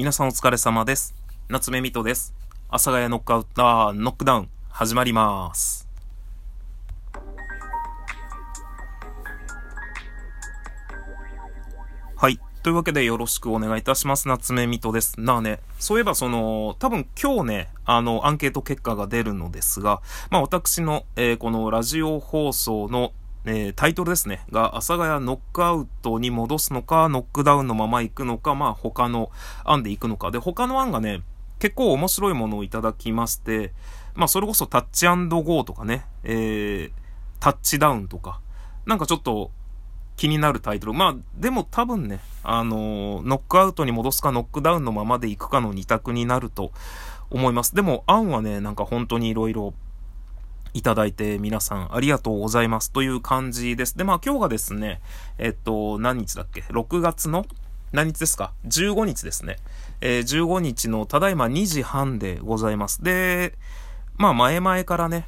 皆さんお疲れ様です。夏目みとです。阿佐ヶ谷ノックアウト、あノックダウン、始まります。はい。というわけでよろしくお願いいたします。夏目みとです。なあね、そういえばその、多分今日ね、あの、アンケート結果が出るのですが、まあ私の、えー、このラジオ放送のえー、タイトルですね。が、阿佐ヶ谷ノックアウトに戻すのか、ノックダウンのまま行くのか、まあ他の案で行くのか。で、他の案がね、結構面白いものをいただきまして、まあそれこそタッチゴーとかね、えー、タッチダウンとか、なんかちょっと気になるタイトル。まあでも多分ね、あのー、ノックアウトに戻すかノックダウンのままで行くかの二択になると思います。でも案はね、なんか本当に色々いただいて皆さんありがとうございますという感じです。で、まあ今日がですね、えっと、何日だっけ ?6 月の？何日ですか ?15 日ですね。えー、15日のただいま2時半でございます。で、まあ前々からね、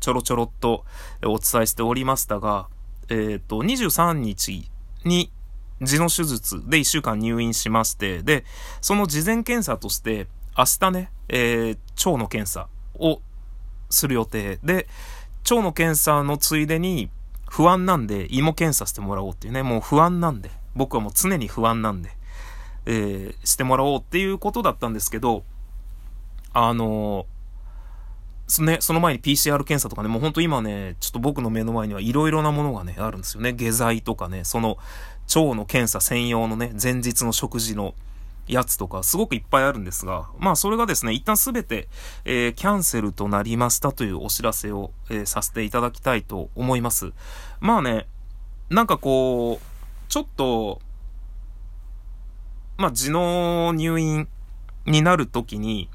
ちょろちょろっとお伝えしておりましたが、えっ、と、23日に痔の手術で1週間入院しまして、で、その事前検査として、明日ね、えー、腸の検査をする予定。で、腸の検査のついでに不安なんで胃も検査してもらおうっていうね、もう不安なんで、僕はもう常に不安なんで、えー、してもらおうっていうことだったんですけど、あのー、ね、その前に PCR 検査とかね、もうほんと今ね、ちょっと僕の目の前にはいろいろなものがね、あるんですよね。下剤とかね、その腸の検査専用のね、前日の食事のやつとかすごくいっぱいあるんですが、まあそれがですね、一旦すべて、えー、キャンセルとなりましたというお知らせを、えー、させていただきたいと思います。まあね、なんかこう、ちょっと、まあ痔の入院になるときに、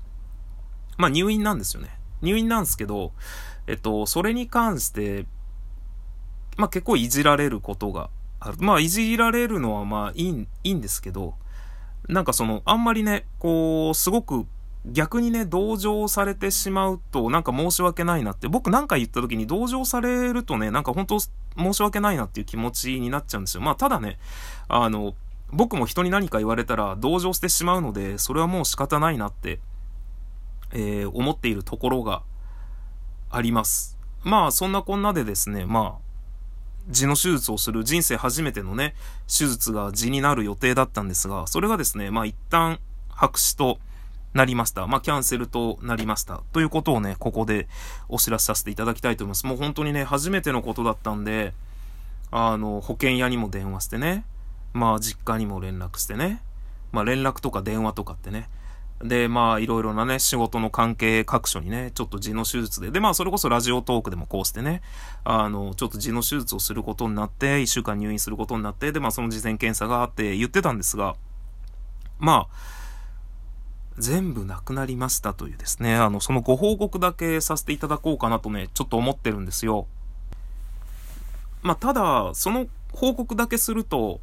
まあ入院なんですよね。入院なんですけど、えっと、それに関して、まあ結構いじられることがある。まあいじられるのはまあいい、いいんですけど、なんかその、あんまりね、こう、すごく逆にね、同情されてしまうと、なんか申し訳ないなって、僕なんか言った時に同情されるとね、なんか本当申し訳ないなっていう気持ちになっちゃうんですよ。まあ、ただね、あの、僕も人に何か言われたら同情してしまうので、それはもう仕方ないなって、えー、思っているところがあります。まあ、そんなこんなでですね、まあ、痔の手術をする人生初めてのね、手術が痔になる予定だったんですが、それがですね、まあ一旦白紙となりました。まあキャンセルとなりました。ということをね、ここでお知らせさせていただきたいと思います。もう本当にね、初めてのことだったんで、あの、保険屋にも電話してね、まあ実家にも連絡してね、まあ連絡とか電話とかってね、で、まあ、いろいろなね、仕事の関係各所にね、ちょっと痔の手術で、で、まあ、それこそラジオトークでもこうしてね、あの、ちょっと痔の手術をすることになって、一週間入院することになって、で、まあ、その事前検査があって言ってたんですが、まあ、全部なくなりましたというですね、あの、そのご報告だけさせていただこうかなとね、ちょっと思ってるんですよ。まあ、ただ、その報告だけすると、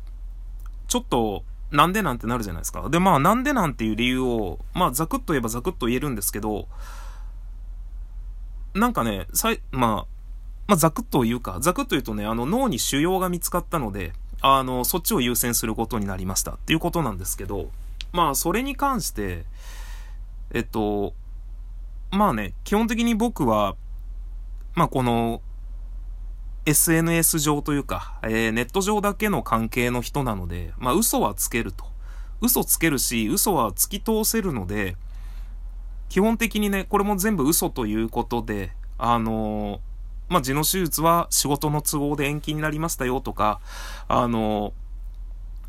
ちょっと、なんでなんてなるじゃないですか。で、まあ、なんでなんていう理由を、まあ、ざくっと言えばざくっと言えるんですけど、なんかね、さい、まあ、まあ、ざくっと言うか、ざくっと言うとね、あの、脳に腫瘍が見つかったので、あの、そっちを優先することになりましたっていうことなんですけど、まあ、それに関して、えっと、まあね、基本的に僕は、まあ、この、SNS 上というか、えー、ネット上だけの関係の人なので、まあ嘘はつけると。嘘つけるし、嘘は突き通せるので、基本的にね、これも全部嘘ということで、あのー、まあ、痔の手術は仕事の都合で延期になりましたよとか、あのー、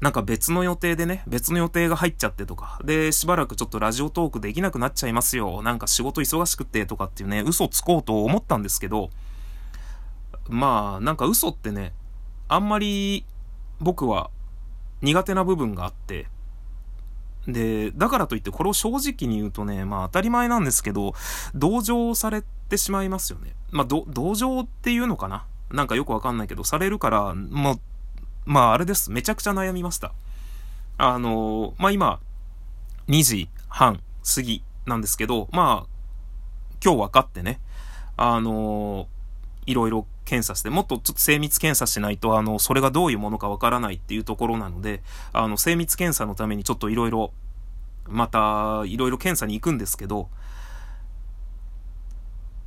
なんか別の予定でね、別の予定が入っちゃってとか、で、しばらくちょっとラジオトークできなくなっちゃいますよ。なんか仕事忙しくてとかっていうね、嘘つこうと思ったんですけど、まあ、なんか嘘ってね、あんまり僕は苦手な部分があって、で、だからといってこれを正直に言うとね、まあ当たり前なんですけど、同情されてしまいますよね。まあ、同情っていうのかな？なんかよくわかんないけど、されるから、もう、まああれです。めちゃくちゃ悩みました。あのまあ今、2時半過ぎなんですけど、まあ、今日分かってね、あのいろいろ検査して、もっとちょっと精密検査しないと、あの、それがどういうものかわからないっていうところなので、あの、精密検査のためにちょっといろいろ、また、いろいろ検査に行くんですけど、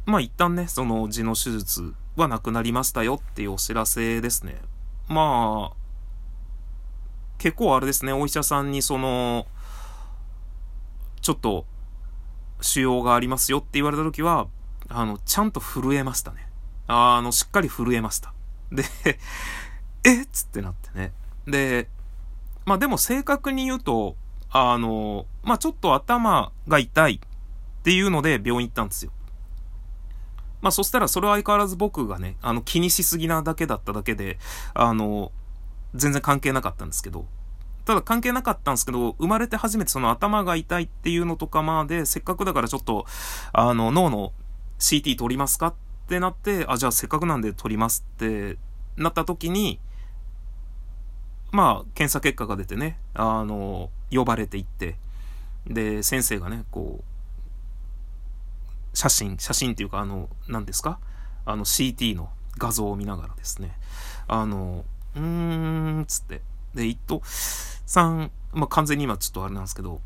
まあ一旦ね、その痔の手術はなくなりましたよっていうお知らせですね。まあ、結構あれですね、お医者さんにその、ちょっと、腫瘍がありますよって言われた時は、あの、ちゃんと震えましたね。あの、しっかり震えました。で、え？っつってなってね。で、まあでも正確に言うと、あの、まあちょっと頭が痛いっていうので病院行ったんですよ。まあそしたらそれは相変わらず僕がね、あの気にしすぎなだけだっただけで、あの、全然関係なかったんですけど、ただ関係なかったんですけど、生まれて初めてその頭が痛いっていうのとかまで、せっかくだからちょっと、あの、脳の CT 取りますかっってなって、あ、じゃあせっかくなんで取りますってなった時に、まあ、検査結果が出てね、あの、呼ばれていって、で、先生がね、こう、写真、写真っていうか、あの、何ですか？あの CT の画像を見ながらですね、あの、うーん、つって、で、一等さん、まあ、完全に今ちょっとあれなんですけど、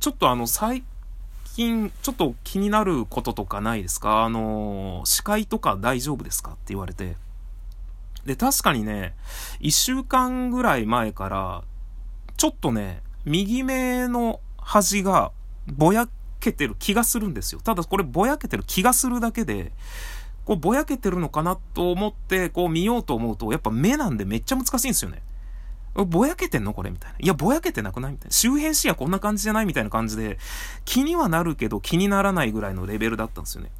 ちょっとあの、最近、ちょっと気になることとかないですか？あの、視界とか大丈夫ですか？って言われて。で、確かにね、一週間ぐらい前から、ちょっとね、右目の端がぼやけてる気がするんですよ。ただこれぼやけてる気がするだけで、こうぼやけてるのかなと思って、こう見ようと思うと、やっぱ目なんでめっちゃ難しいんですよね。ぼやけてんの？これみたいな。いや、ぼやけてなくない？みたいな。周辺視野こんな感じじゃないみたいな感じで、気にはなるけど気にならないぐらいのレベルだったんですよね。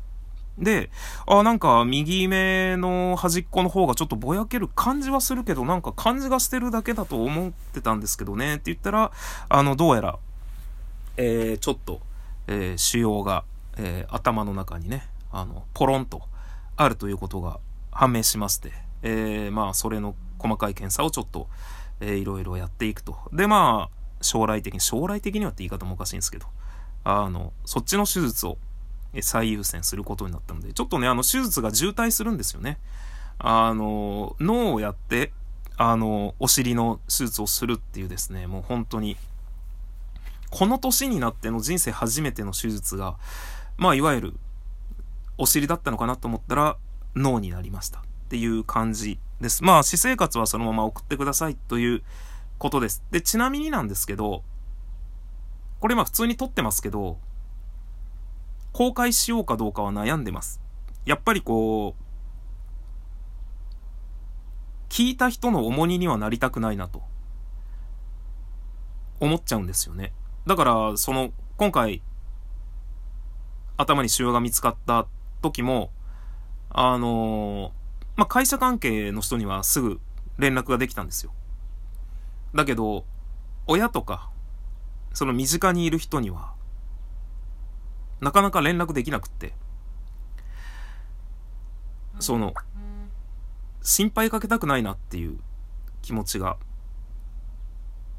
で、あ、なんか右目の端っこの方がちょっとぼやける感じはするけど、なんか感じがしてるだけだと思ってたんですけどね、って言ったら、あの、どうやら、えー、ちょっと、えー、腫瘍が、えー、頭の中にね、あの、ポロンとあるということが判明しまして、えー、まあ、それの細かい検査をちょっと、えー、いろいろやっていくと。で、まあ、将来的に、将来的にはって言い方もおかしいんですけど、あの、そっちの手術を最優先することになったので、ちょっとね、あの、手術が渋滞するんですよね。あの、脳をやって、あの、お尻の手術をするっていうですね、もう本当に、この年になっての人生初めての手術が、まあ、いわゆる、お尻だったのかなと思ったら、脳になりました。っていう感じです。まあ、私生活はそのまま送ってくださいということです。で、ちなみになんですけど、これ今普通に撮ってますけど、公開しようかどうかは悩んでます。やっぱりこう、聞いた人の重荷にはなりたくないなと、思っちゃうんですよね。だから、その、今回、頭に腫瘍が見つかった時も、あのー、まあ、会社関係の人にはすぐ連絡ができたんですよ。だけど、親とか、その身近にいる人には、なかなか連絡できなくって、その、心配かけたくないなっていう気持ちが、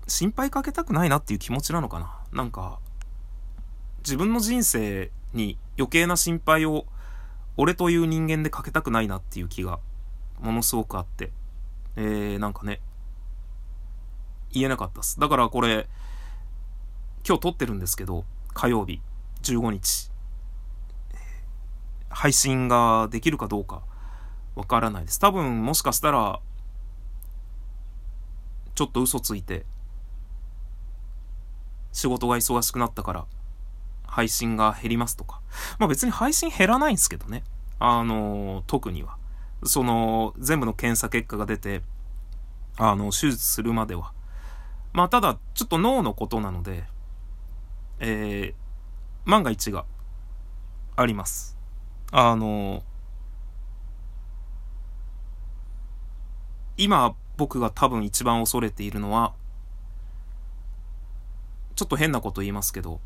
心配かけたくないなっていう気持ちなのかななんか、自分の人生に余計な心配を俺という人間でかけたくないなっていう気がものすごくあって、えー、なんかね、言えなかったっす。だからこれ、今日撮ってるんですけど、火曜日、15日、配信ができるかどうかわからないです。多分もしかしたら、ちょっと嘘ついて、仕事が忙しくなったから、配信が減りますとか。まあ別に配信減らないんですけどね。あの、特には。その、全部の検査結果が出て、あの、手術するまでは。まあただ、ちょっと脳のことなので、えー、万が一があります。あの、今僕が多分一番恐れているのは、ちょっと変なこと言いますけど、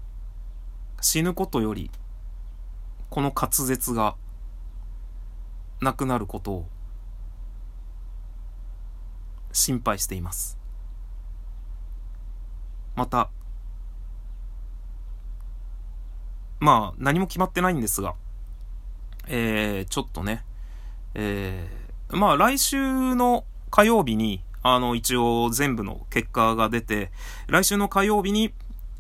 死ぬことより、この滑舌がなくなることを心配しています。また、まあ、何も決まってないんですが、えー、ちょっとね、えー、まあ、来週の火曜日に、あの、一応全部の結果が出て、来週の火曜日に、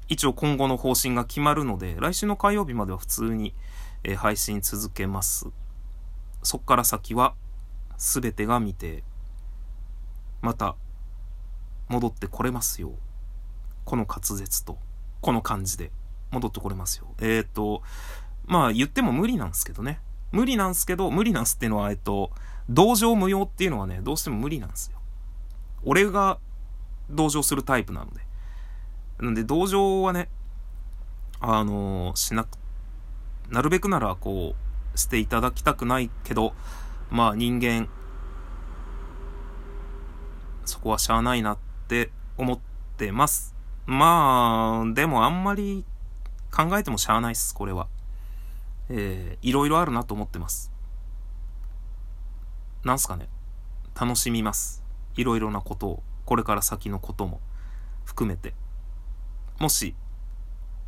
一応今後の方針が決まるので、来週の火曜日までは普通に、え、配信続けます。そっから先は、すべてが未定。また、戻ってこれますよ。この滑舌と、この感じで、戻ってこれますよ。えっ、ー、と、まあ言っても無理なんですけどね。無理なんですけど、無理なんすっていうのは、えっと、同情無用っていうのはね、どうしても無理なんですよ。俺が同情するタイプなので。なんで、同情はね、あのー、しなく、なるべくなら、こう、していただきたくないけど、まあ人間、そこはしゃあないなって思ってます。まあ、でもあんまり考えてもしゃあないっす、これは。えー、いろいろあるなと思ってます。なんすかね。楽しみます。いろいろなことを、これから先のことも含めて。もし、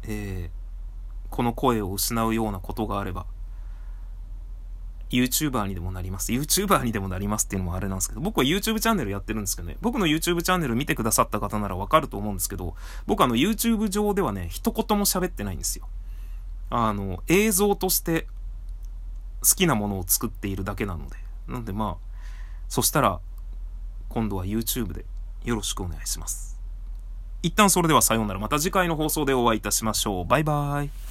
えー、この声を失うようなことがあれば、YouTuber にでもなります。YouTuber にでもなりますっていうのもあれなんですけど、僕は YouTube チャンネルやってるんですけどね、僕の YouTube チャンネル見てくださった方ならわかると思うんですけど、僕あの YouTube 上ではね、一言も喋ってないんですよ。あの、映像として好きなものを作っているだけなので。なんでまあ、そしたら、今度は YouTube でよろしくお願いします。一旦それではさようなら。また次回の放送でお会いいたしましょう。バイバイ。